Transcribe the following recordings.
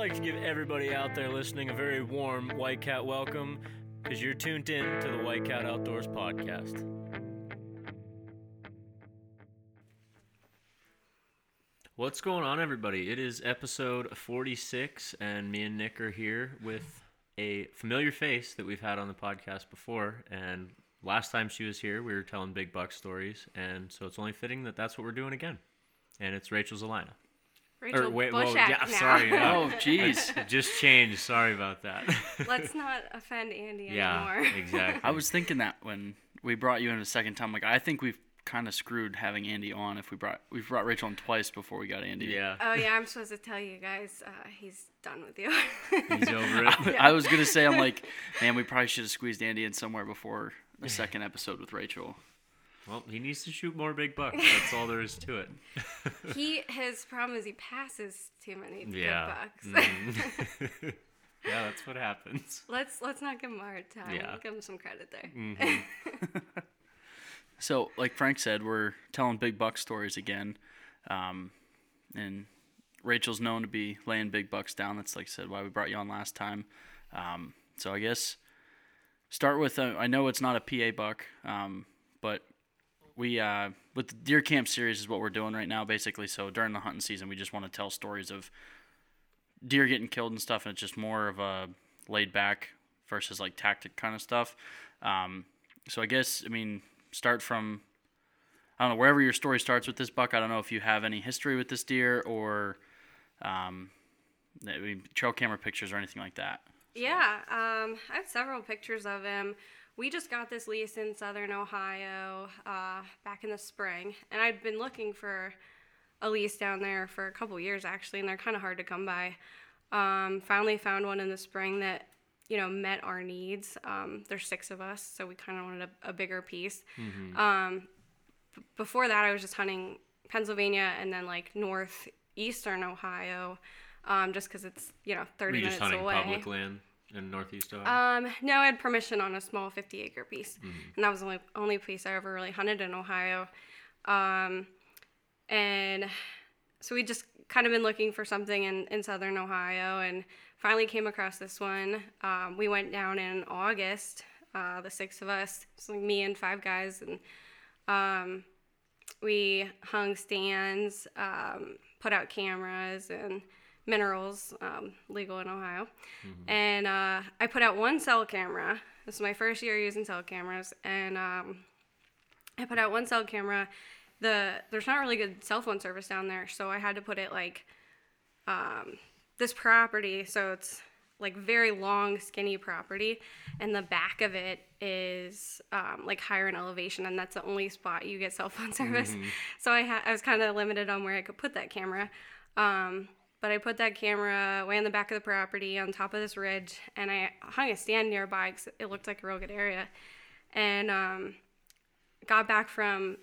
like to give everybody out there listening a very warm White Cat welcome because you're tuned in to the White Cat Outdoors podcast. What's going on, everybody? It is episode 46, and me and Nick are here with a familiar face that we've had on the podcast before. And last time she was here, we were telling big buck stories, and so it's only fitting that that's what we're doing again. And it's Rachael Zelina. Rachael Or wait, whoa, Buschak yeah, now. sorry. yeah. Oh, jeez. Just changed. Sorry about that. Let's not offend Andy yeah, anymore. exactly. I was thinking that when we brought you in a second time, like I think we've kind of screwed having Andy on. If we brought we've brought Rachael on twice before we got Andy. Yeah, Oh yeah, I'm supposed to tell you guys uh, he's done with you. he's over it. I was gonna say I'm like, man, we probably should have squeezed Andy in somewhere before the second episode with Rachael. Well, he needs to shoot more big bucks. That's all there is to it. he his problem is he passes too many Yeah. good bucks. Mhm. yeah, that's what happens. let's let's not give him a hard time. Yeah. Give him some credit there. Mhm. So, like Frank said, we're telling big buck stories again, um, and Rachael's known to be laying big bucks down. That's like I said why we brought you on last time. Um, so I guess start with uh, I know it's not a PA buck, um, but we uh, with the deer camp series is what we're doing right now basically. So during the hunting season, we just want to tell stories of deer getting killed and stuff, and it's just more of a laid back versus like tactic kind of stuff. Um, so I guess I mean start from I don't know wherever your story starts with this buck. I don't know if you have any history with this deer or um, trail camera pictures or anything like that. Yeah, um, I have several pictures of him. We just got this lease in southern Ohio uh, back in the spring, and I'd been looking for a lease down there for a couple years actually, and they're kind of hard to come by. Um, finally found one in the spring that you know met our needs. Um, there's six of us, so we kind of wanted a, a bigger piece. Um, b- before that, I was just hunting Pennsylvania and then like northeastern Ohio, um, just because it's you know 30 Were you minutes away. public land in Northeast Ohio? Um, no, I had permission on a small 50 acre piece, and that was the only only piece I ever really hunted in Ohio. Um, and so we just kind of been looking for something in, in southern Ohio, and finally came across this one. Um, we went down in August, uh, the six of us, so me and five guys, and um, we hung stands, um, put out cameras, and minerals, um, legal in Ohio. And uh, I put out one cell camera. This is my first year using cell cameras, and um, I put out one cell camera. The there's not really good cell phone service down there, so I had to put it like um, this property. So it's like very long, skinny property, and the back of it is um, like higher in elevation, and that's the only spot you get cell phone service. So I had I was kind of limited on where I could put that camera. Um, but I put that camera way in the back of the property on top of this ridge, and I hung a stand nearby because it looked like a real good area. And um, got back from,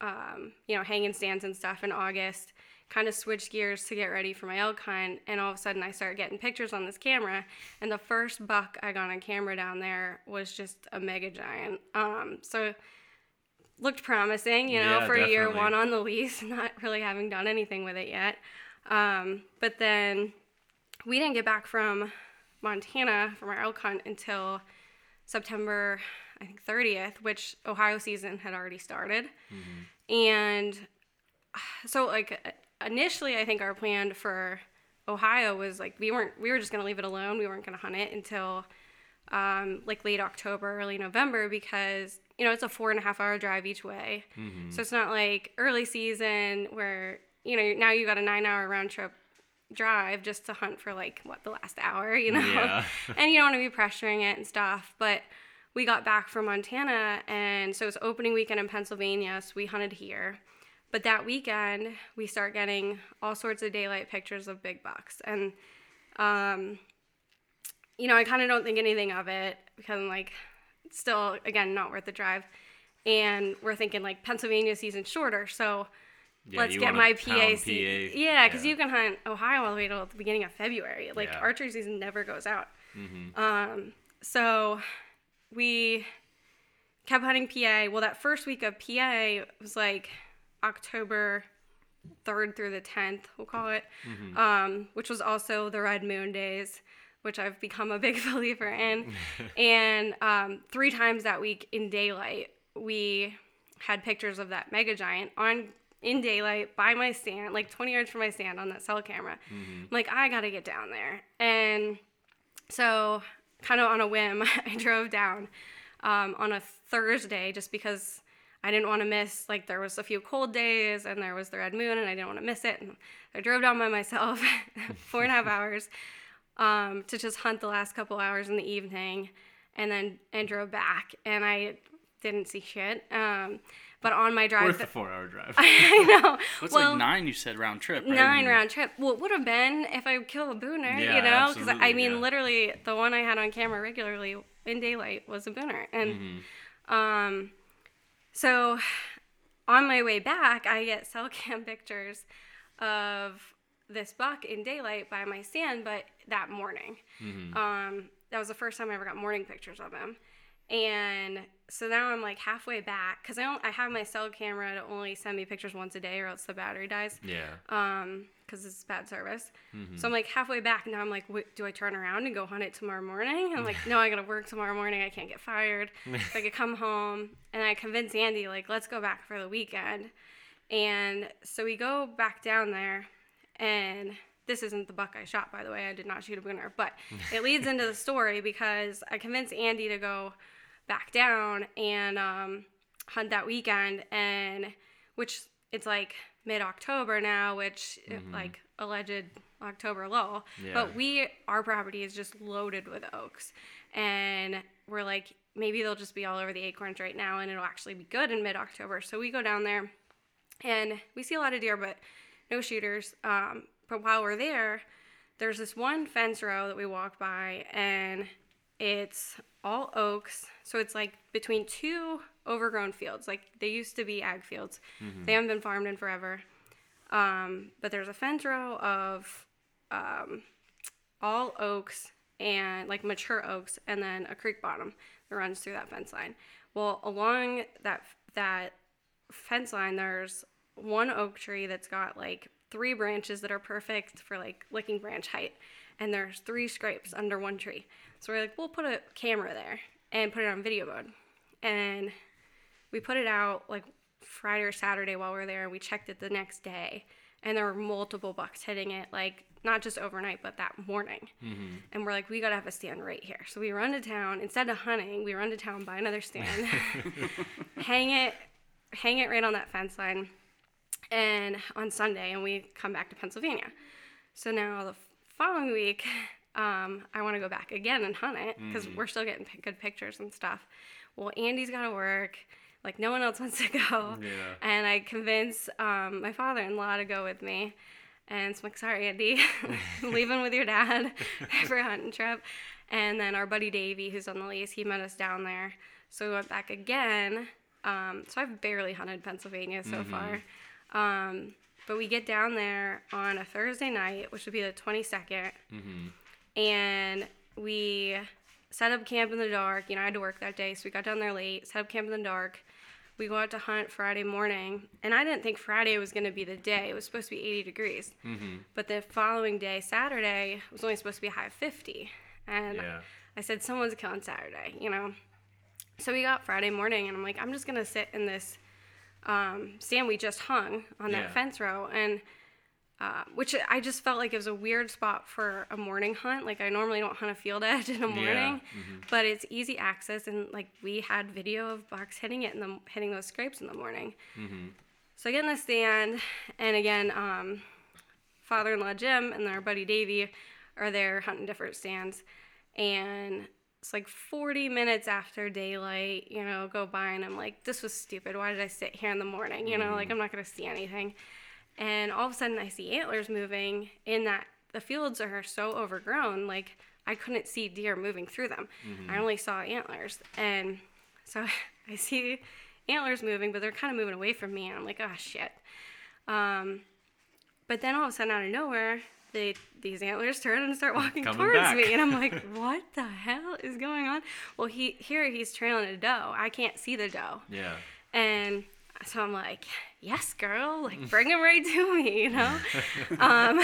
um, you know, hanging stands and stuff in August, kind of switched gears to get ready for my elk hunt, and all of a sudden I started getting pictures on this camera, and the first buck I got on camera down there was just a mega giant. Um, so looked promising, you know, Yeah, for year one on the lease, not really having done anything with it yet. Um, but then we didn't get back from Montana from our elk hunt until September, I think 30th, which Ohio season had already started. And so, like, initially, I think our plan for Ohio was like we weren't we were just gonna leave it alone. We weren't gonna hunt it until um, like late October, early November because you know it's a four and a half hour drive each way. So it's not like early season where you know now you got a nine hour round trip drive just to hunt for like what the last hour, you know, Yeah. and you don't want to be pressuring it and stuff. But we got back from Montana, and so it was opening weekend in Pennsylvania, so we hunted here. But that weekend, we start getting all sorts of daylight pictures of big bucks, and um, you know, I kind of don't think anything of it because I'm like, it's still again not worth the drive. And we're thinking like Pennsylvania season shorter, so Yeah, let's get my pound PA PA. Yeah, because Yeah. you can hunt Ohio all the way till the beginning of February. Like Yeah. archery season never goes out. Mhm. Um, so we kept hunting PA. Well, that first week of PA was like October 3rd through the 10th, we'll call it, Mm-hmm. um, which was also the Red Moon days, which I've become a big believer in. and um, three times that week in daylight, we had pictures of that mega giant on in daylight by my stand, like 20 yards from my stand on that cell camera. I'm like, I gotta get down there. And so, kind of on a whim, I drove down um, on a Thursday just because I didn't want to miss, like, there was a few cold days and there was the red moon and I didn't want to miss it. And I drove down by myself four and a half hours um, to just hunt the last couple hours in the evening and then and drove back. And I didn't see shit. Um, but on my drive, Worth the four-hour drive. I know. What's well, like nine? You said round trip, right? nine round trip. Well, it would have been if I killed a booner, Yeah, you know, because I mean, yeah. literally, the one I had on camera regularly in daylight was a booner, and Mm-hmm. um, so on my way back, I get cell cam pictures of this buck in daylight by my stand, but that morning. Mm-hmm. Um, that was the first time I ever got morning pictures of him. And so now I'm like halfway back because I don't. I have my cell camera to only send me pictures once a day, or else the battery dies. Yeah. um because it's bad service. Mm-hmm. so i'm like halfway back now i'm like do i turn around and go hunt it tomorrow morning? I'm like no i gotta work tomorrow morning. I can't get fired. So i could come home and i convinced andy like let's go back for the weekend. And so we go back down there and this isn't the buck i shot by the way. I did not shoot a booner. But it leads into the story because i convinced andy to go back down and um, hunt that weekend and which it's like mid-october now which like alleged october low. Yeah. but we our property is just loaded with oaks and we're like maybe they'll just be all over the acorns right now and it'll actually be good in mid-october so we go down there and we see a lot of deer but no shooters um, but while we're there there's this one fence row that we walk by and it's all oaks so it's like between two overgrown fields like they used to be ag fields. They haven't been farmed in forever. Um, but there's a fence row of um, all oaks and like mature oaks and then a creek bottom that runs through that fence line. Well along that that fence line there's one oak tree that's got like three branches that are perfect for like licking branch height and there's three scrapes under one tree so we're like we'll put a camera there and put it on video mode and we put it out like Friday or Saturday while we were there, and we checked it the next day, and there were multiple bucks hitting it, like not just overnight, but that morning. Mm-hmm. And we're like, we gotta have a stand right here. So we run to town instead of hunting. We run to town, buy another stand, hang it, hang it right on that fence line, and on Sunday, and we come back to Pennsylvania. So now the following week, um, I want to go back again and hunt it because we're still getting p- good pictures and stuff. Well, Andy's got to work. Like no one else wants to go. Yeah. And I convince um, my father-in-law to go with me. And so I'm like, sorry, Andy, I'm leaving with your dad for a hunting trip. And then our buddy Davey, who's on the lease, he met us down there. So we went back again. Um, so I've barely hunted Pennsylvania so far. Um, but we get down there on a Thursday night, which would be the 22nd. Mm-hmm. And we set up camp in the dark. You know, I had to work that day, so we got down there late, set up camp in the dark. We go out to hunt Friday morning, and I didn't think Friday was going to be the day. It was supposed to be 80 degrees. Mm-hmm. But the following day, Saturday, was only supposed to be a high of 50. And Yeah. I said, someone's killing Saturday, you know? So we got Friday morning, and I'm like, I'm just going to sit in this um, stand we just hung on that Yeah. fence row. And uh, which I just felt like it was a weird spot for a morning hunt. Like I normally don't hunt a field edge in the morning, but it's easy access, and like we had video of bucks hitting it in the hitting those scrapes in the morning. So I get in the stand, and again, um, father-in-law Jim and our buddy Davey are there hunting different stands, and it's like 40 minutes after daylight, you know, go by, and I'm like, this was stupid. Why did I sit here in the morning? You know, like I'm not gonna see anything. And all of a sudden, I see antlers moving in that the fields are so overgrown, like I couldn't see deer moving through them. I only saw antlers, and so I see antlers moving, but they're kind of moving away from me, and I'm like, oh shit. Um, but then all of a sudden, out of nowhere, they these antlers turn and start walking Coming towards back. me, and I'm like, what the hell is going on? Well, he here he's trailing a doe. I can't see the doe, Yeah. and So I'm like, yes, girl, like bring him right to me, you know. um,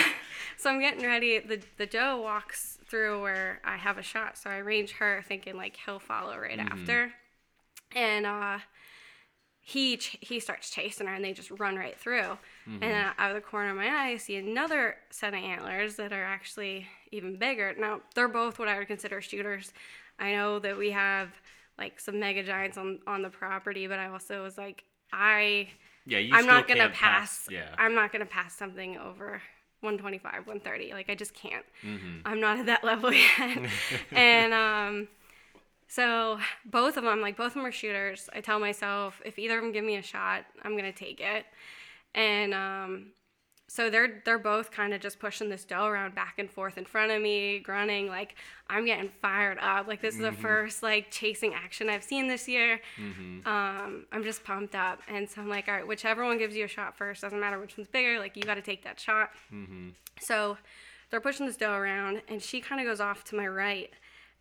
so I'm getting ready. The the doe walks through where I have a shot, so I range her, thinking like he'll follow right after, and uh, he ch- he starts chasing her, and they just run right through. And then out of the corner of my eye, I see another set of antlers that are actually even bigger. Now they're both what I would consider shooters. I know that we have like some mega giants on on the property, but I also was like, I Yeah, I'm not gonna can't pass. Yeah. I'm not gonna pass something over 125, 130. Like I just can't. Mm-hmm. I'm not at that level yet. and um, so both of them, like both of them are shooters. I tell myself if either of them give me a shot, I'm gonna take it. And um, so they're they're both kind of just pushing this doe around back and forth in front of me, grunting like I'm getting fired up. Like this is the first like chasing action I've seen this year. Um, I'm just pumped up, and so I'm like, all right, whichever one gives you a shot first, doesn't matter which one's bigger. Like you got to take that shot. So they're pushing this doe around, and she kind of goes off to my right,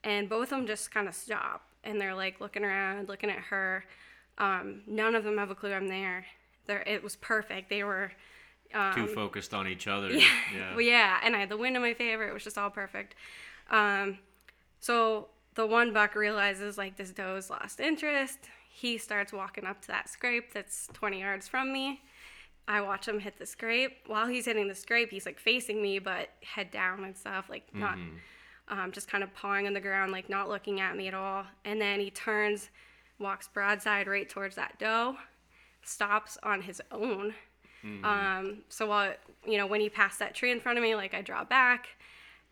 and both of them just kind of stop, and they're like looking around, looking at her. Um, none of them have a clue I'm there. They're, it was perfect. They were Too focused on each other. yeah. Yeah. Well, yeah, and I had the wind in my favor. It was just all perfect. Um, so the one buck realizes like this doe's lost interest. He starts walking up to that scrape that's 20 yards from me. I watch him hit the scrape. While he's hitting the scrape, he's like facing me, but head down and stuff, like not um, just kind of pawing on the ground, like not looking at me at all. And then he turns, walks broadside right towards that doe, stops on his own. Um, so while you know when he passed that tree in front of me, like I draw back,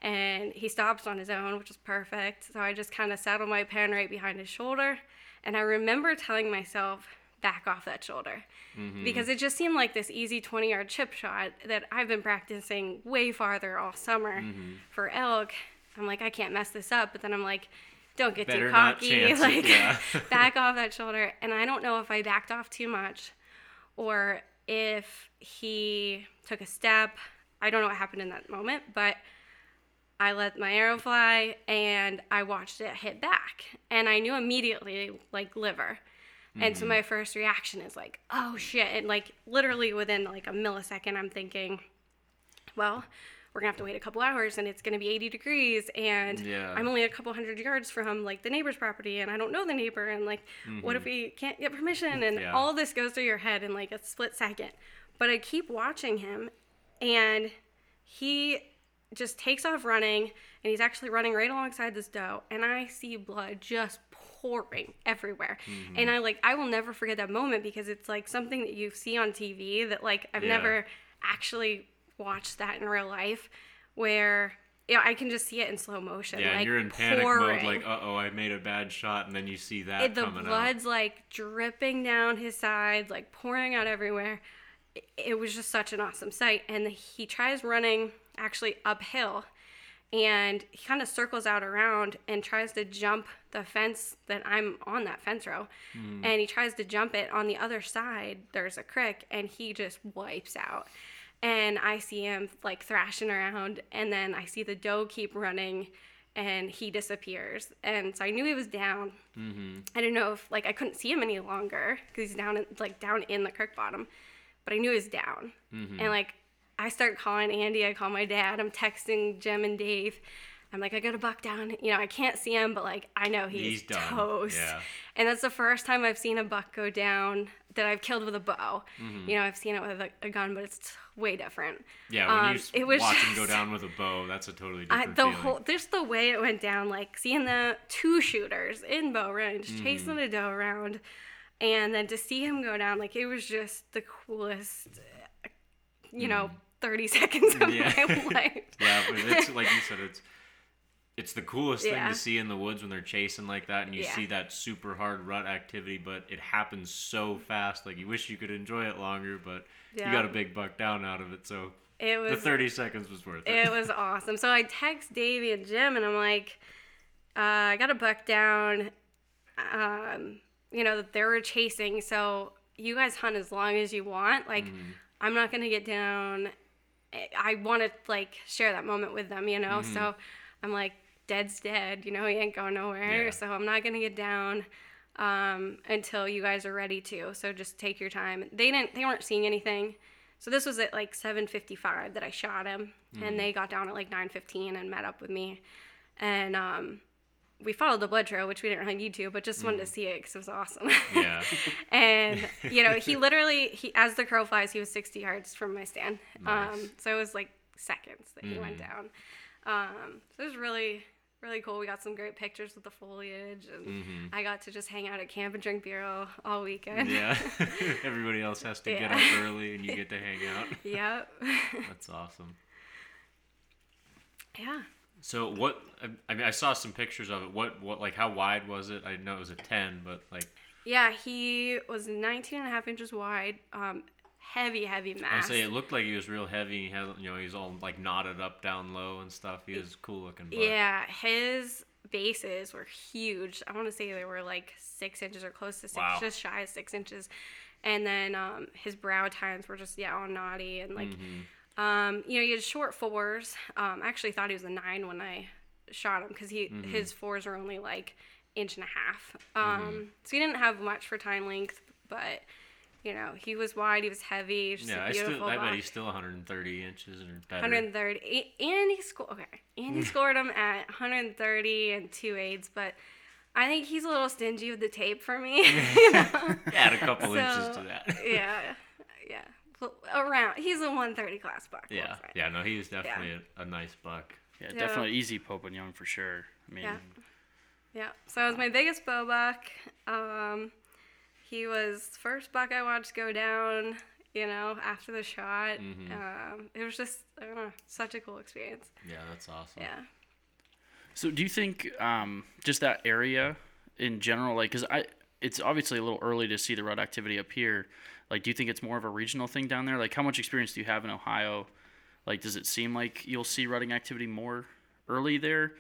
and he stops on his own, which is perfect. So I just kind of saddle my pen right behind his shoulder, and I remember telling myself, back off that shoulder, because it just seemed like this easy 20 yard chip shot that I've been practicing way farther all summer for elk. I'm like, I can't mess this up, but then I'm like. Don't get Better too cocky. Like, yeah. back off that shoulder. And I don't know if I backed off too much or if he took a step. I don't know what happened in that moment, but I let my arrow fly and I watched it hit back. And I knew immediately, like, liver. And so my first reaction is like, oh shit. And like, literally within like a millisecond, I'm thinking, well, we're gonna have to wait a couple hours and it's gonna be 80 degrees and Yeah. I'm only a couple hundred yards from like the neighbor's property and I don't know the neighbor and like what if we can't get permission and Yeah. all this goes through your head in like a split second. But I keep watching him and he just takes off running and he's actually running right alongside this doe and I see blood just pouring everywhere. Mm-hmm. And I like I will never forget that moment because it's like something that you see on TV that like I've Yeah. never actually watched that in real life where yeah, I can just see it in slow motion. Yeah, like you're in panic pouring. mode, like, uh oh, I made a bad shot, and then you see that It- the coming out. blood's like dripping down his sides, like pouring out everywhere. It, it was just such an awesome sight. And he tries running actually uphill and he kind of circles out around and tries to jump the fence that I'm on that fence row. And he tries to jump it on the other side. There's a crick and he just wipes out. And I see him like thrashing around and then I see the doe keep running and he disappears. And so I knew he was down. Mm-hmm. I didn't know if like I couldn't see him any longer because he's down in, like down in the creek bottom, but I knew he was down. Mm-hmm. And like I start calling Andy, I call my dad, I'm texting Jim and Dave. I'm like, I got a buck down. You know, I can't see him, but like I know he's, He's done. toast. Yeah. And that's the first time I've seen a buck go down that I've killed with a bow. Mm-hmm. You know, I've seen it with a, a gun, but it's t- way different. Yeah, when Um, you it was watch him go down with a bow, that's a totally I, different the feeling. whole just the way it went down, like seeing the two shooters in bow range Mm-hmm. chasing a doe around, and then to see him go down, like it was just the coolest, you know, thirty seconds of. Yeah. my life. yeah, but it's like you said, it's it's the coolest thing to see in the woods when they're chasing like that, and you Yeah. see that super hard rut activity, but it happens so fast. Like you wish you could enjoy it longer, but you got a big buck down out of it, so It the was thirty seconds was worth it. it was awesome. So I text Davey and Jim, and I'm like, uh, I got a buck down. Um, you know that they were chasing, so you guys hunt as long as you want. Like, Mm-hmm. I'm not gonna get down. I- I want to like share that moment with them, you know. So I'm like, dead's dead. You know, he ain't going nowhere. Mm-hmm. Yeah. So I'm not gonna get down. um, until you guys are ready to. So just take your time. They didn't. They weren't seeing anything. So this was at like 7:55 that I shot him, and they got down at like 9:15 and met up with me, and um, we followed the blood trail, which we didn't really need to, but just wanted to see it because it was awesome. Yeah. and you know, he literally, he as the crow flies, he was 60 yards from my stand. Nice. Um, so it was like seconds that he went down. Um, so it was really, really cool. We got some great pictures with the foliage, and I got to just hang out at camp and drink beer all, all weekend. Yeah. Everybody else has to get up early and you get to hang out. yep. That's awesome. yeah. So what? I- I mean, I saw some pictures of it. What? What? Like, how wide was it? I know it was a ten, but like, Yeah, he was 19 and a half inches wide. Um, heavy, heavy mass. I say it looked like he was real heavy. He had, you know, he's all like knotted up down low and stuff. He was cool looking. Yeah, his bases were huge. I want to say they were like six inches or close to six, Wow. just shy of six inches. And then um, his brow tines were just yeah all knotty and like, Mm-hmm. um, you know, he had short fours. Um, I actually thought he was a nine when I shot him because he Mm-hmm. his fours are only like inch and a half. Um, so he didn't have much for time length, but you know he was wide, he was heavy, just Yeah, a I beautiful still, I bet he's still 130 inches or better. 130 and he scored okay and he scored him at 130 and two aids but i think he's a little stingy with the tape for me you know? Add a couple inches to that. yeah yeah around he's a 130 class buck Yeah, say. yeah, no, he was definitely a, a nice buck. Yeah, Yeah. definitely easy Pope and Young for sure. I mean, Yeah. yeah so it was my biggest bow buck um he was first buck i watched go down you know after the shot Mm-hmm. um it was just i don't know such a cool experience Yeah, that's awesome. yeah So do you think um, just that area in general, like, because I, it's obviously a little early to see the rut activity up here. Like, do you think it's more of a regional thing down there? Like, how much experience do you have in Ohio? Like, does it seem like you'll see rutting activity more early there,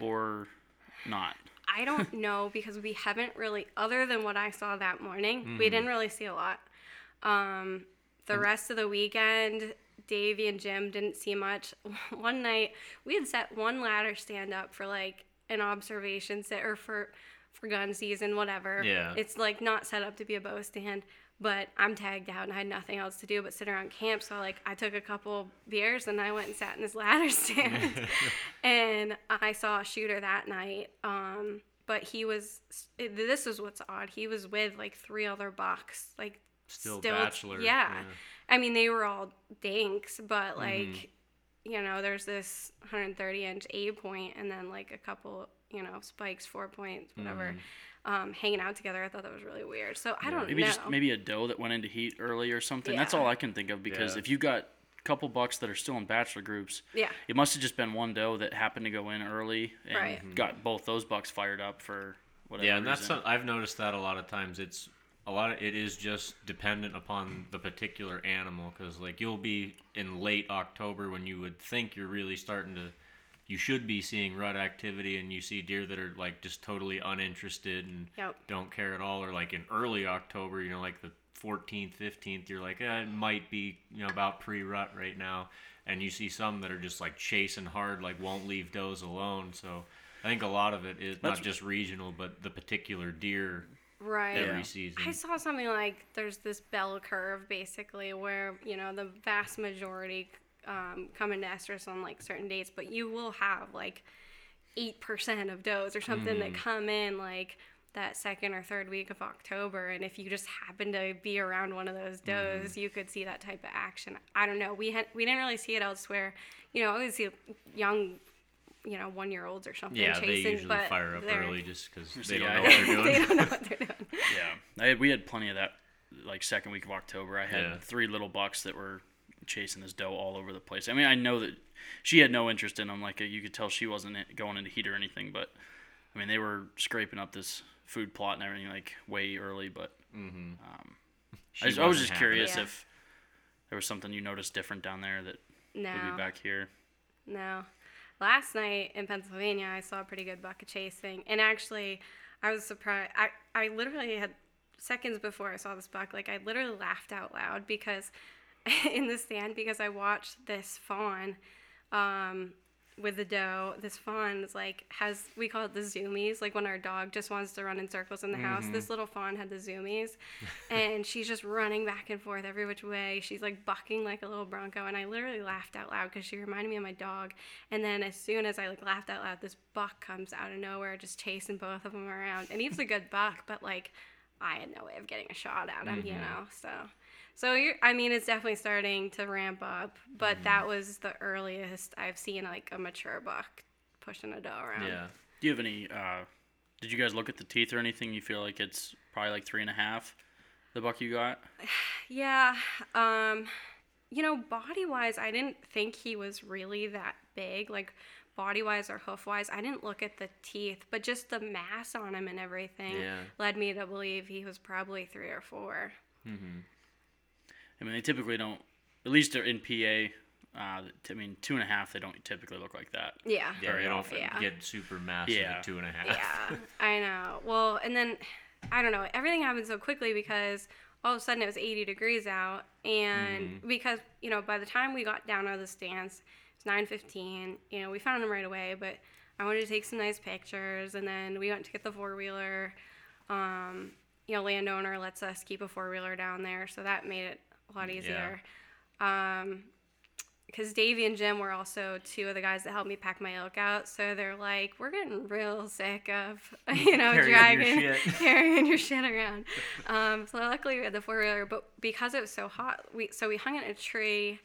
or not? I don't know because we haven't really, other than what I saw that morning, we didn't really see a lot. Um, the rest of the weekend, Davey and Jim didn't see much. One night, we had set one ladder stand up for like an observation set or for for gun season, whatever. Yeah. It's like not set up to be a bow stand. But I'm tagged out and I had nothing else to do but sit around camp. So like I took a couple beers and I went and sat in this ladder stand. and I saw a shooter that night. Um, but he was this is what's odd. He was with like three other bucks. Like Still bachelor, Yeah. yeah. I mean they were all dinks, but Mm-hmm. like, you know, there's this 130 inch A point and then like a couple, you know, spikes, four points, whatever. Mm-hmm. Um, hanging out together, I thought that was really weird. So I don't know. Maybe know. just maybe a doe that went into heat early or something. That's all I can think of because Yeah. if you got a couple bucks that are still in bachelor groups, Yeah. it must have just been one doe that happened to go in early and Right. got both those bucks fired up for whatever. Yeah, and that's reason. some, I've noticed that a lot of times. It's a lot of it is just dependent upon the particular animal because like you'll be in late October when you would think you're really starting to, you should be seeing rut activity and you see deer that are like just totally uninterested and Yep. don't care at all, or like in early October, you know, like the 14th, 15th, you're like, eh, it might be you know about pre-rut right now, and you see some that are just like chasing hard, like won't leave does alone. So. I think a lot of it is That's- not just regional, but the particular deer Right. every season. I saw something like there's this bell curve basically where you know the vast majority um, come into estrus on like certain dates, but you will have like eight percent of does or something that come in like that second or third week of October, and if you just happen to be around one of those does, you could see that type of action. I don't know. We had we didn't really see it elsewhere. You know, I always see young, you know, one year olds or something yeah, they chasing, usually but fire up early just because they don't know what they're doing. they don't know what they're doing. Yeah, I had, we had plenty of that. Like second week of October, I had Yeah. three little bucks that were chasing this doe all over the place. I mean, I know that she had no interest in them. Like you could tell she wasn't going into heat or anything. But I mean, they were scraping up this food plot and everything like way early. But um, I, was, I was just happy. curious Yeah. if there was something you noticed different down there that No. would be back here. No. Last night in Pennsylvania, I saw a pretty good bucket chasing. And actually, I was surprised. I, I literally had seconds before I saw this buck, like, I literally laughed out loud because in the stand, because I watched this fawn. Um, with the doe. This fawn is like has we call it the zoomies. Like when our dog just wants to run in circles in the house, this little fawn had the zoomies, and she's just running back and forth every which way. She's like bucking like a little bronco, and I literally laughed out loud because she reminded me of my dog. And then as soon as I like laughed out loud, this buck comes out of nowhere, just chasing both of them around, and he's a good buck, but like I had no way of getting a shot at him, you know. So, so you're, I mean, it's definitely starting to ramp up, but that was the earliest I've seen like a mature buck pushing a doe around. Yeah. Do you have any? Uh, did you guys look at the teeth or anything? You feel like it's probably like three and a half. The buck you got. Yeah. Um, you know, body wise, I didn't think he was really that big. Like body wise or hoof wise, I didn't look at the teeth, but just the mass on him and everything Yeah. led me to believe he was probably three or four. I mean, they typically don't. At least they're in PA. Uh, I mean, two and a half. They don't typically look like that. Yeah. Yeah, Very they don't often. Yeah. get super massive Yeah. at two and a half. yeah, I know. Well, and then I don't know. Everything happened so quickly because all of a sudden it was 80 degrees out, and because you know by the time we got down out of the stands, it's 9:15. You know, we found them right away, but I wanted to take some nice pictures, and then we went to get the four wheeler. Um, you know, landowner lets us keep a four wheeler down there, so that made it a lot easier. Um, because Davey and Jim were also two of the guys that helped me pack my elk out. So they're like, we're getting real sick of, you know, your dragging, carrying your shit around. Um, so luckily we had the four wheeler, but because it was so hot, we so we hung it in a tree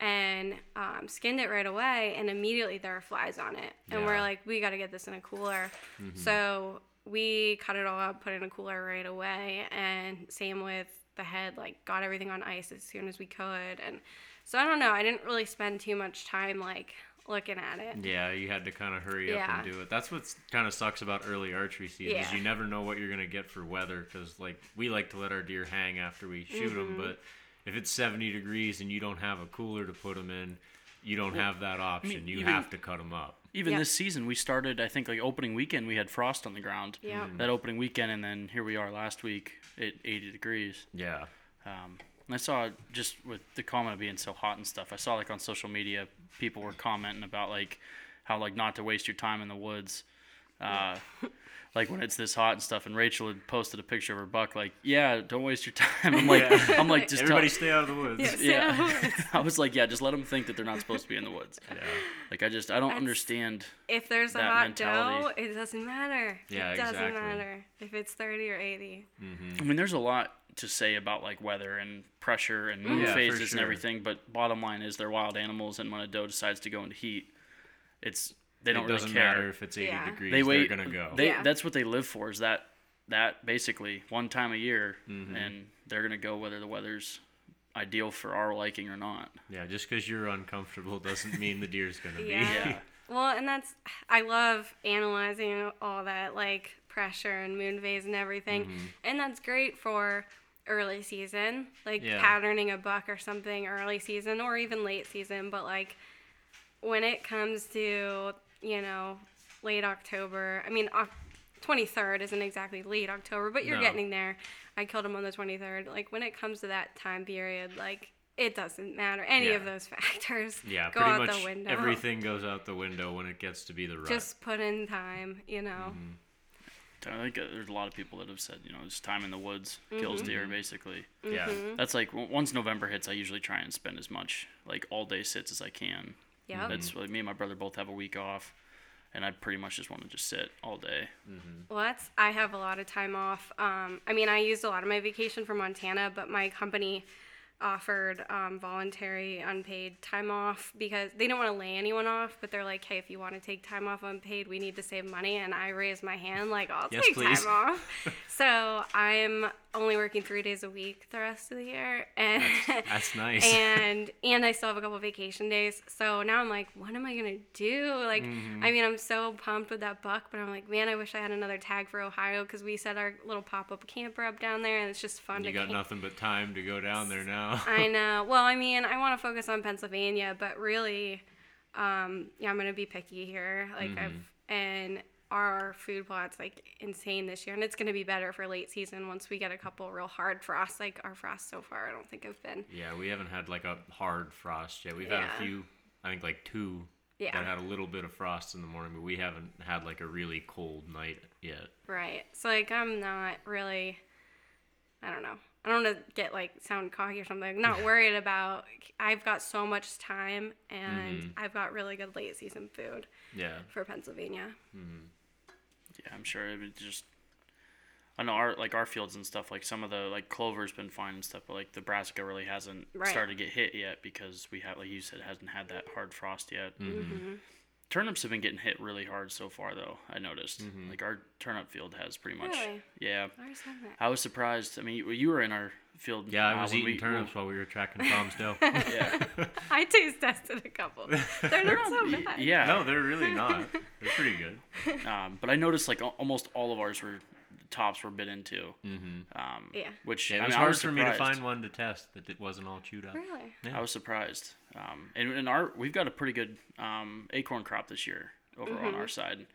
and um, skinned it right away, and immediately there are flies on it, and we're like, we got to get this in a cooler. So we cut it all up, put it in a cooler right away, and same with the head, like got everything on ice as soon as we could, and so I don't know, I didn't really spend too much time like looking at it. Yeah, you had to kind of hurry up and do it. That's what kind of sucks about early archery season is you never know what you're gonna get for weather because like we like to let our deer hang after we shoot them, Mm-hmm. but if it's 70 degrees and you don't have a cooler to put them in, you don't have that option. you even- have to cut them up. Even Yeah. this season, we started. I think like opening weekend, we had frost on the ground. Yeah. That opening weekend, and then here we are last week at 80 degrees. Yeah. Um, and I saw just with the comment of being so hot and stuff. I saw like on social media, people were commenting about like how like not to waste your time in the woods. Uh, like when it's this hot and stuff. And Rachael had posted a picture of her buck, like, "Yeah, don't waste your time." I'm like, I'm like, just Everybody tell, stay out of the woods. Yes. yeah. I was like, yeah, just let them think that they're not supposed to be in the woods. Yeah. Like I just, I don't That's- understand. If there's a hot mentality. doe, it doesn't matter. Yeah, it doesn't exactly. matter if it's 30 or 80. Mm-hmm. I mean, there's a lot to say about like weather and pressure and moon Yeah, for phases and everything, but bottom line is they're wild animals, and when a doe decides to go into heat, it's they don't it doesn't care. matter if it's 80 Yeah. degrees. they wait. are gonna go. They Yeah. that's what they live for is that that basically one time a year, Mm-hmm. and they're gonna go whether the weather's ideal for our liking or not. yeah, just because you're uncomfortable doesn't mean the deer's gonna be. Yeah. Yeah. Well, and that's I love analyzing all that like pressure and moon phase and everything, and that's great for early season, like Yeah. patterning a buck or something early season or even late season. But like when it comes to you know late October, I mean. 23rd isn't exactly late October, but you're No. getting there. I killed him on the 23rd. Like when it comes to that time period, like it doesn't matter any of those factors. Yeah, go pretty out much the window. everything goes out the window when it gets to be the rut. Just put in time, you know. Mm-hmm. I think uh, there's a lot of people that have said, you know, just time in the woods kills Mm-hmm. deer, basically. yeah. That's like once November hits, I usually try and spend as much like all day sits as I can. Yep. That's like me and my brother both have a week off, and I pretty much just want to just sit all day. Well, that's I have a lot of time off. Um, I mean, I used a lot of my vacation for Montana, but my company offered um, voluntary unpaid time off because they don't want to lay anyone off, but they're like, hey, if you want to take time off unpaid, we need to save money. And I raised my hand, like, I'll Yes, take please. time off. so I'm only working three days a week the rest of the year, and That's nice. and and I still have a couple vacation days. So now I'm like, what am I gonna do? Like, Mm-hmm. I mean, I'm so pumped with that buck, but I'm like, man, I wish I had another tag for Ohio because we set our little pop up camper up down there, and it's just fun to you to got camp. nothing but time to go down there now. I know. Well, I mean, I want to focus on Pennsylvania, but really, um, yeah, I'm gonna be picky here. Like Mm-hmm. I've and our food plot's like insane this year, and it's gonna be better for late season once we get a couple real hard frosts. Like our frosts so far, I don't think have been. yeah, we haven't had like a hard frost yet. We've had a few, I think like two Yeah. that had a little bit of frost in the morning, but we haven't had like a really cold night yet. Right. So like I'm not really I don't know. I don't want to get like sound cocky or something. I'm not worried about I've got so much time and mm-hmm. I've got really good late season food Yeah. for Pennsylvania. Mm-hmm. Yeah, I'm sure it would just. I know our like our fields and stuff like some of the like clover's been fine and stuff, but like the brassica really hasn't Right. started to get hit yet because we have like you said hasn't had that hard frost yet. Mm-hmm. Turnips have been getting hit really hard so far though. I noticed like our turnip field has pretty much. Really? Yeah, I have that. I was surprised. I mean, you, you were in our field. Yeah, I was eating we- turnips while we were tracking Tom's doe. Yeah, I taste tested a couple. They're not so bad. yeah. no, they're really not. They're pretty good. Um, but I noticed like al- almost all of ours were tops were bit into. Mm-hmm. Um, Yeah. Which Yeah, it I was mean, I hard was for me to surprised. find one to test that it wasn't all chewed up. Really? Yeah. I was surprised. Um, and in our, we've got a pretty good um, acorn crop this year over on our side.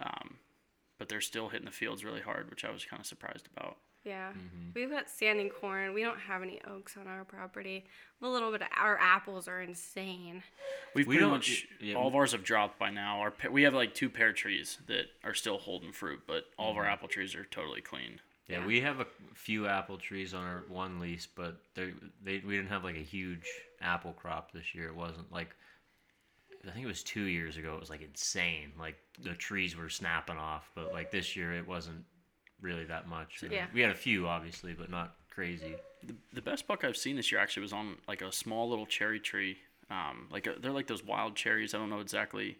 Um, but they're still hitting the fields really hard, which I was kind of surprised about. Yeah. Mm-hmm. We've got standing corn. We don't have any oaks on our property. A little bit of our apples are insane. We've We pretty don't- much yeah, all of ours have dropped by now. Our we have like two pear trees that are still holding fruit, but all of our Mm-hmm. apple trees are totally clean. Yeah, Yeah. we have a few apple trees on our one lease, but they they we didn't have like a huge apple crop this year. It wasn't like I think it was two years ago. It was like insane. Like the trees were snapping off, but like this year it wasn't really that much. I mean, Yeah. we had a few obviously, but not crazy. The, the best buck I've seen this year actually was on like a small little cherry tree. Um, like a, they're like those wild cherries. I don't know exactly.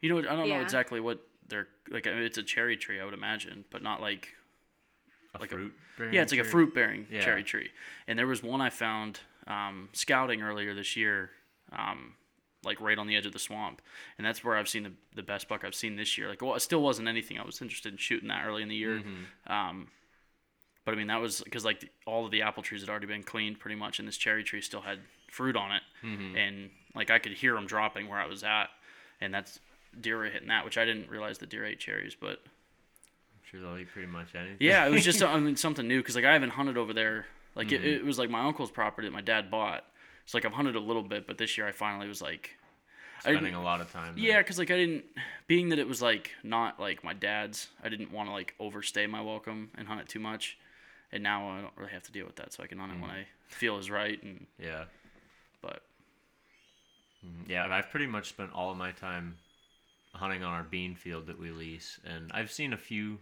You know, I don't know exactly what they're like. I mean, it's a cherry tree, I would imagine, but not like A Like a- fruit. yeah, it's like a fruit bearing Yeah. cherry tree. And there was one I found um, scouting earlier this year, um, like right on the edge of the swamp. And that's where I've seen the, the best buck I've seen this year. Like, well, it still wasn't anything. I was interested in shooting that early in the year. Um, but I mean, that was because like the, all of the apple trees had already been cleaned pretty much, and this cherry tree still had fruit on it. And like I could hear them dropping where I was at. And that's deer were hitting that, which I didn't realize the deer ate cherries, but I'm sure they'll eat pretty much anything. yeah, it was just I mean something new because like I haven't hunted over there. Like Mm-hmm. it, it was like my uncle's property that my dad bought. It's like I've hunted a little bit, but this year I finally was like, spending didn't- a lot of time. there. yeah, because like I didn't, being that it was like not like my dad's, I didn't want to like overstay my welcome and hunt it too much. And now I don't really have to deal with that, so I can hunt it when Mm-hmm. I feel is right. And yeah. but Yeah, I've pretty much spent all of my time hunting on our bean field that we lease, and I've seen a few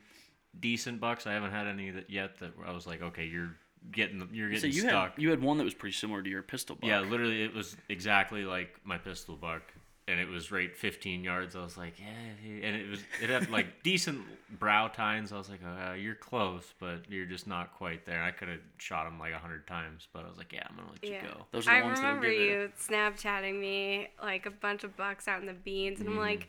decent bucks. I haven't had any that yet that I was like, okay, you're getting you're so getting you stuck. had you had one that was pretty similar to your pistol buck. yeah, literally, it was exactly like my pistol buck, and it was right 15 yards. I was like, yeah, and it was it had like decent brow tines. I was like, uh, you're close, but you're just not quite there. I could have shot him like a hundred times, but I was like, yeah, I'm gonna let Yeah. you go. Those are the I ones remember get it. you Snapchatting me like a bunch of bucks out in the beans, and I'm like,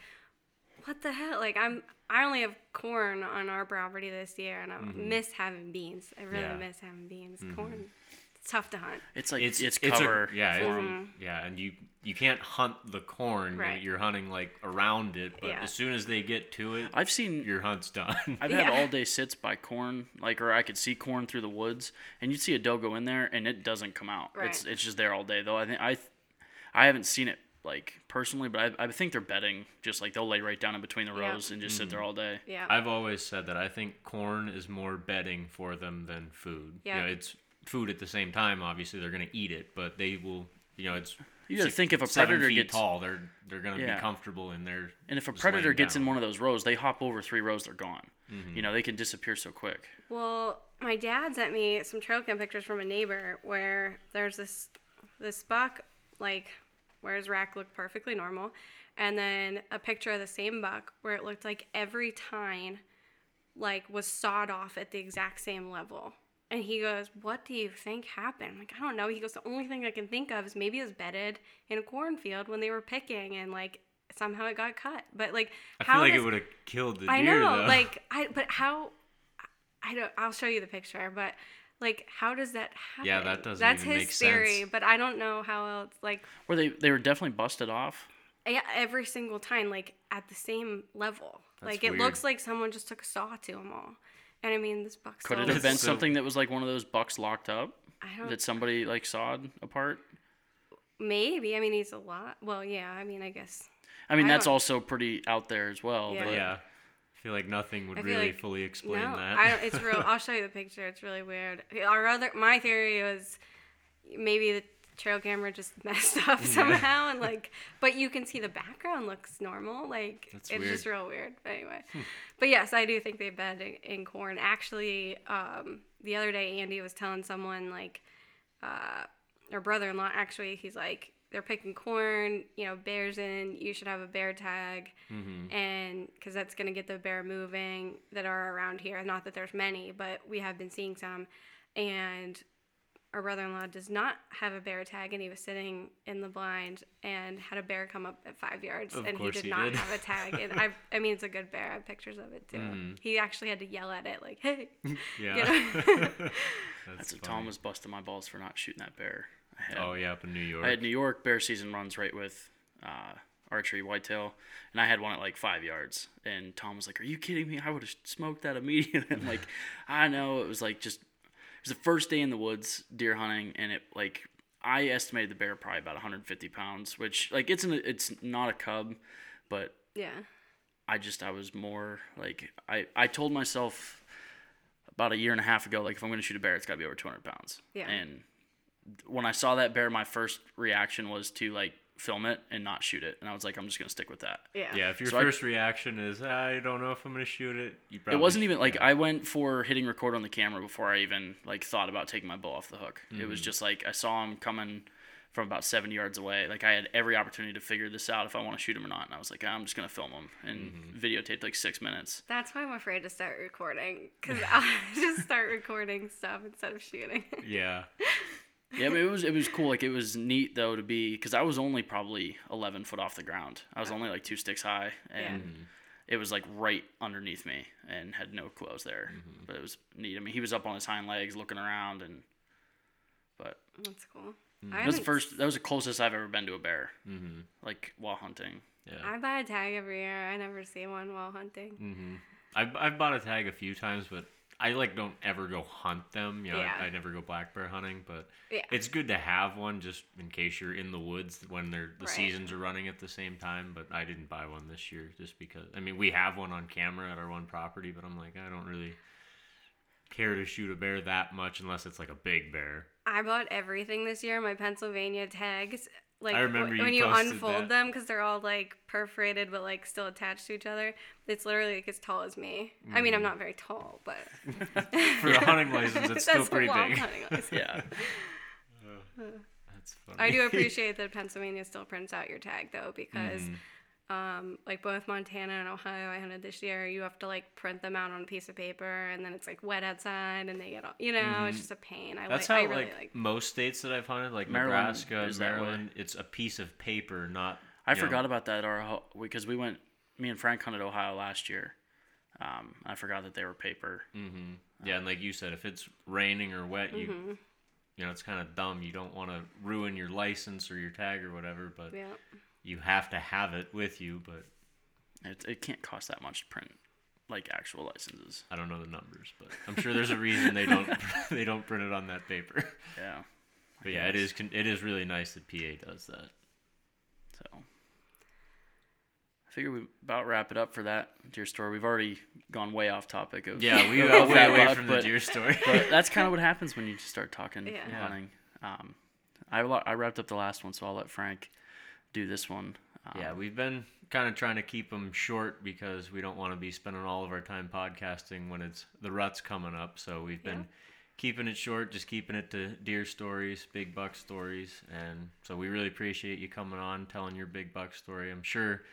what the hell? Like I'm, I only have corn on our property this year, and I miss having beans. I really Yeah. miss having beans. Corn, it's tough to hunt. It's like it's it's, a- cover. yeah, it- for 'em. Mm-hmm. yeah, and you you can't hunt the corn. you- Right. You're hunting like around it, but Yeah. as soon as they get to it, I've seen your hunt's done. I've had Yeah. all day sits by corn, like, or I could see corn through the woods, and you'd see a doe go in there, and it doesn't come out. It's Right. it's it's just there all day. Though I think I, I haven't seen it like personally, but I, I think they're bedding. Just like they'll lay right down in between the Yeah. rows and just sit there mm. all day. Yeah. I've always said that I think corn is more bedding for them than food. Yeah. You know, it's food at the same time. Obviously, they're gonna eat it, but they will. You know, it's You gotta think if a seven predator feet gets- tall, they're they're gonna Yeah. be comfortable in their. And if a predator laying gets in one of those rows, they hop over three rows, they're gone. Mm-hmm. You know, they can disappear so quick. Well, my dad sent me some trail cam pictures from a neighbor where there's this this buck like where his rack looked perfectly normal, and then a picture of the same buck where it looked like every tine like was sawed off at the exact same level. And he goes, "What do you think happened?" I'm like, I don't know. He goes, "The only thing I can think of is maybe it was bedded in a cornfield when they were picking, and like somehow it got cut." But like, I how feel like does- it would have killed the I deer know, though. like I but how I don't I'll show you the picture, but like how does that happen? Yeah, that doesn't That's even his theory, sense. but I don't know how else like Where they they were definitely busted off. yeah, every single time like at the same level. That's like it looks like someone just took a saw to them all. And I mean this box Could it have been so- something that was like one of those bucks locked up I don't that somebody like sawed apart? maybe. I mean he's a lot well, yeah, I mean I guess I mean, I that's don't- also pretty out there as well. Yeah. but yeah. I feel like nothing would really like- fully explain no, that. I don't, it's real. I'll show you the picture. It's really weird. Our other, my theory was maybe the trail camera just messed up somehow, and like, but you can see the background looks normal. Like, That's it's weird. just real weird. But anyway, but yes, I do think they bed in, in corn. Actually, um, the other day Andy was telling someone like, uh, our brother-in-law actually, he's like. They're picking corn, you know, bears in. You should have a bear tag Mm-hmm. and because that's going to get the bear moving that are around here. Not that there's many, but we have been seeing some. And our brother-in-law does not have a bear tag, and he was sitting in the blind and had a bear come up at five yards, Of and he did he not did. have a tag. And I, I mean, it's a good bear. I have pictures of it too. Mhm. He actually had to yell at it like, "Hey!" yeah. know? That's That's what funny. Tom was busting my balls for not shooting that bear. I had, Oh yeah, up in New York. I had New York bear season runs right with uh, archery whitetail, and I had one at like five yards. And Tom was like, "Are you kidding me? I would have smoked that immediately." I'm like, "I know." It was like just it was the first day in the woods deer hunting, and it like I estimated the bear probably about 150 pounds, which like it's an it's not a cub, but yeah, I just I was more like I I told myself about a year and a half ago like if I'm gonna shoot a bear it's gotta be over 200 pounds. Yeah. And when I saw that bear, my first reaction was to like film it and not shoot it, and I was like I'm just gonna stick with that. yeah, yeah, if your So I- first reaction is I don't know if I'm gonna shoot it, you probably it wasn't even like yeah. I went for hitting record on the camera before I even like thought about taking my bow off the hook. It Mm-hmm. was just like I saw him coming from about 70 yards away. Like I had every opportunity to figure this out if I want to shoot him or not, and I was like I'm just gonna film him and Mm-hmm. videotaped like six minutes. That's why I'm afraid to start recording because I'll just start recording stuff instead of shooting. Yeah. Yeah, but it was it was cool. Like it was neat though to be because I was only probably eleven foot off the ground. I was only like two sticks high, and it was like right underneath me, and had no clothes I was there. But it was neat. I mean, he was up on his hind legs, looking around, and but That's cool. Mm. I that was the first. That was the closest I've ever been to a bear, Mm-hmm. like while hunting. Yeah. I buy a tag every year. I never see one while hunting. Mm-hmm. I've I've bought a tag a few times, but I like don't ever go hunt them. You know, Yeah. I, I never go black bear hunting, but Yeah. it's good to have one just in case you're in the woods when they're the Right. seasons are running at the same time. But I didn't buy one this year just because. I mean, we have one on camera at our one property, but I'm like, I don't really care to shoot a bear that much unless it's like a big bear. I bought everything this year. My Pennsylvania tags, like I remember you when you unfold that. them because they're all like perforated but like still attached to each other. It's literally like as tall as me. I mean, I'm not very tall, but For a hunting license, it's still pretty big. Yeah, That's funny. I do appreciate that Pennsylvania still prints out your tag though because. Mm-hmm. Um, like both Montana and Ohio, I hunted this year. You have to like print them out on a piece of paper, and then it's like wet outside, and they get all, you know, it's just a pain. I Mm-hmm. That's like, how I really like, like. most states that I've hunted, like Maryland Nebraska, is. Maryland, it's a piece of paper, not. I you know, forgot about that. Our because we went. Me and Frank hunted Ohio last year. Um, I forgot that they were paper. Mm-hmm. Yeah, and like you said, if it's raining or wet, you Mm-hmm. you know it's kind of dumb. You don't want to ruin your license or your tag or whatever, but Yeah. You have to have it with you. But It, it can't cost that much to print like actual licenses. I don't know the numbers, but I'm sure there's a reason they don't they don't print it on that paper. Yeah. But yeah, it is it is really nice that PA does that. So I figure we about wrap it up for that deer story. We've already gone way off topic of Yeah, we of got way away buck, from the but- deer story. but that's kind of what happens when you just start talking Yeah. Yeah. hunting. Um, I I wrapped up the last one, so I'll let Frank do this one. Um, Yeah, we've been kind of trying to keep them short because we don't want to be spending all of our time podcasting when it's the rut's coming up. So we've been Yeah. keeping it short, just keeping it to deer stories, big buck stories, and so we really appreciate you coming on, telling your big buck story. I'm sure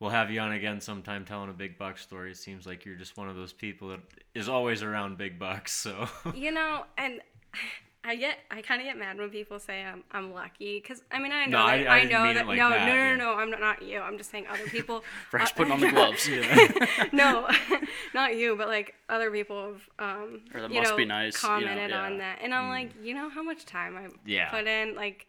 we'll have you on again sometime telling a big buck story. It seems like you're just one of those people that is always around big bucks. So You know, and I get I kind of get mad when people say I'm I'm lucky because I mean I know No, I- that, I I, didn't know that like no, that, no no yeah. no no I'm not, not you I'm just saying other people Frank's uh, putting on the gloves. no not you but like other people have um you must know, be nice, you know, commented on that and I'm like you know how much time I Yeah. put in like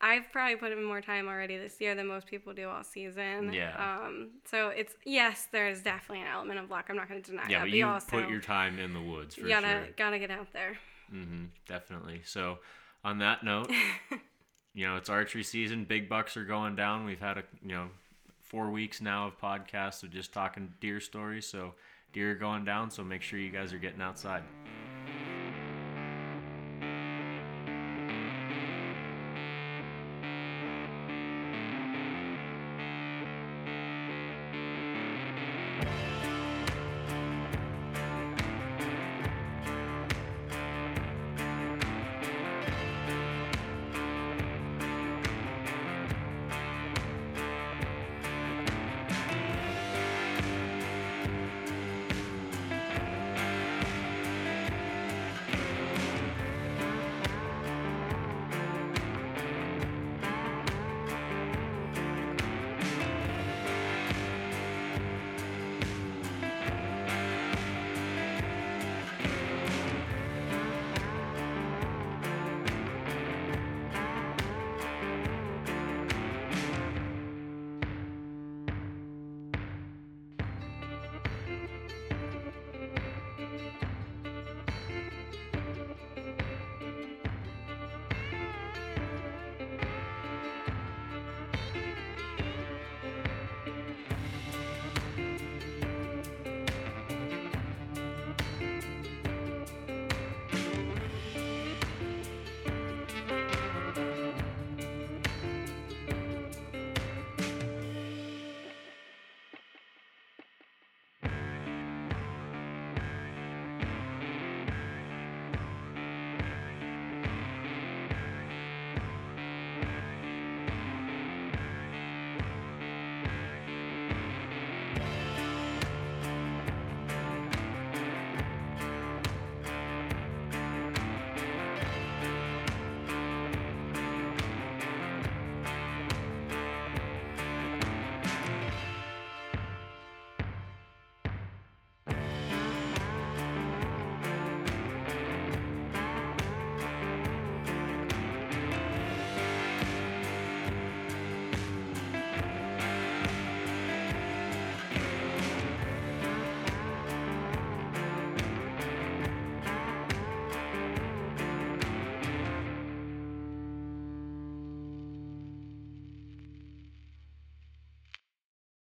I've probably put in more time already this year than most people do all season. Yeah. Um. So it's yes, there is definitely an element of luck. I'm not going to deny yeah, that. but But you also put your time in the woods for you gotta sure. gotta get out there. Mm-hmm, definitely. So, on that note, you know, it's archery season. Big bucks are going down. We've had a you know four weeks now of podcasts of just talking deer stories. So deer are going down. So make sure you guys are getting outside.